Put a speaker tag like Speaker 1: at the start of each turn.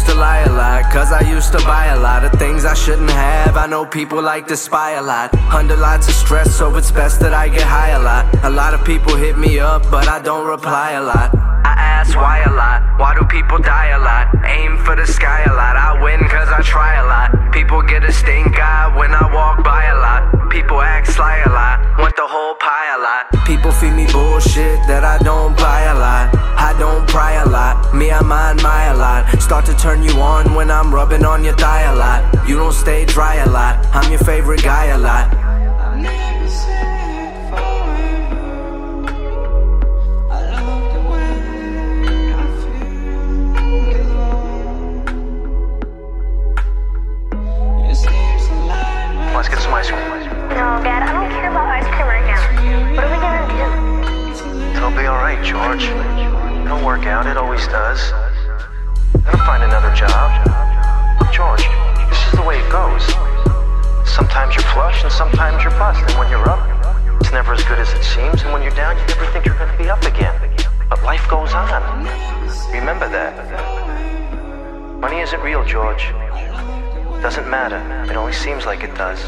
Speaker 1: used to lie a lot, cause I used to buy a lot of things I shouldn't have. I know people like to spy a lot, under lots of stress, so it's best that I get high a lot. A lot of people hit me up, but I don't reply a lot. I ask why a lot. Bullshit that I don't buy a lot. I don't pry a lot. Me, I mind my a lot. Start to turn you on when I'm rubbing on your thigh a lot. You don't stay dry a lot. I'm your favorite guy a lot.
Speaker 2: Let's get some ice cream. Alright, George. It'll work out, it always does. I'll find another job. George, this is the way it goes. Sometimes you're flush and sometimes you're bust, and when you're up, it's never as good as it seems, and when you're down, you never think you're gonna be up again. But life goes on. Remember that. Money isn't real, George. Doesn't matter. It only seems like it does.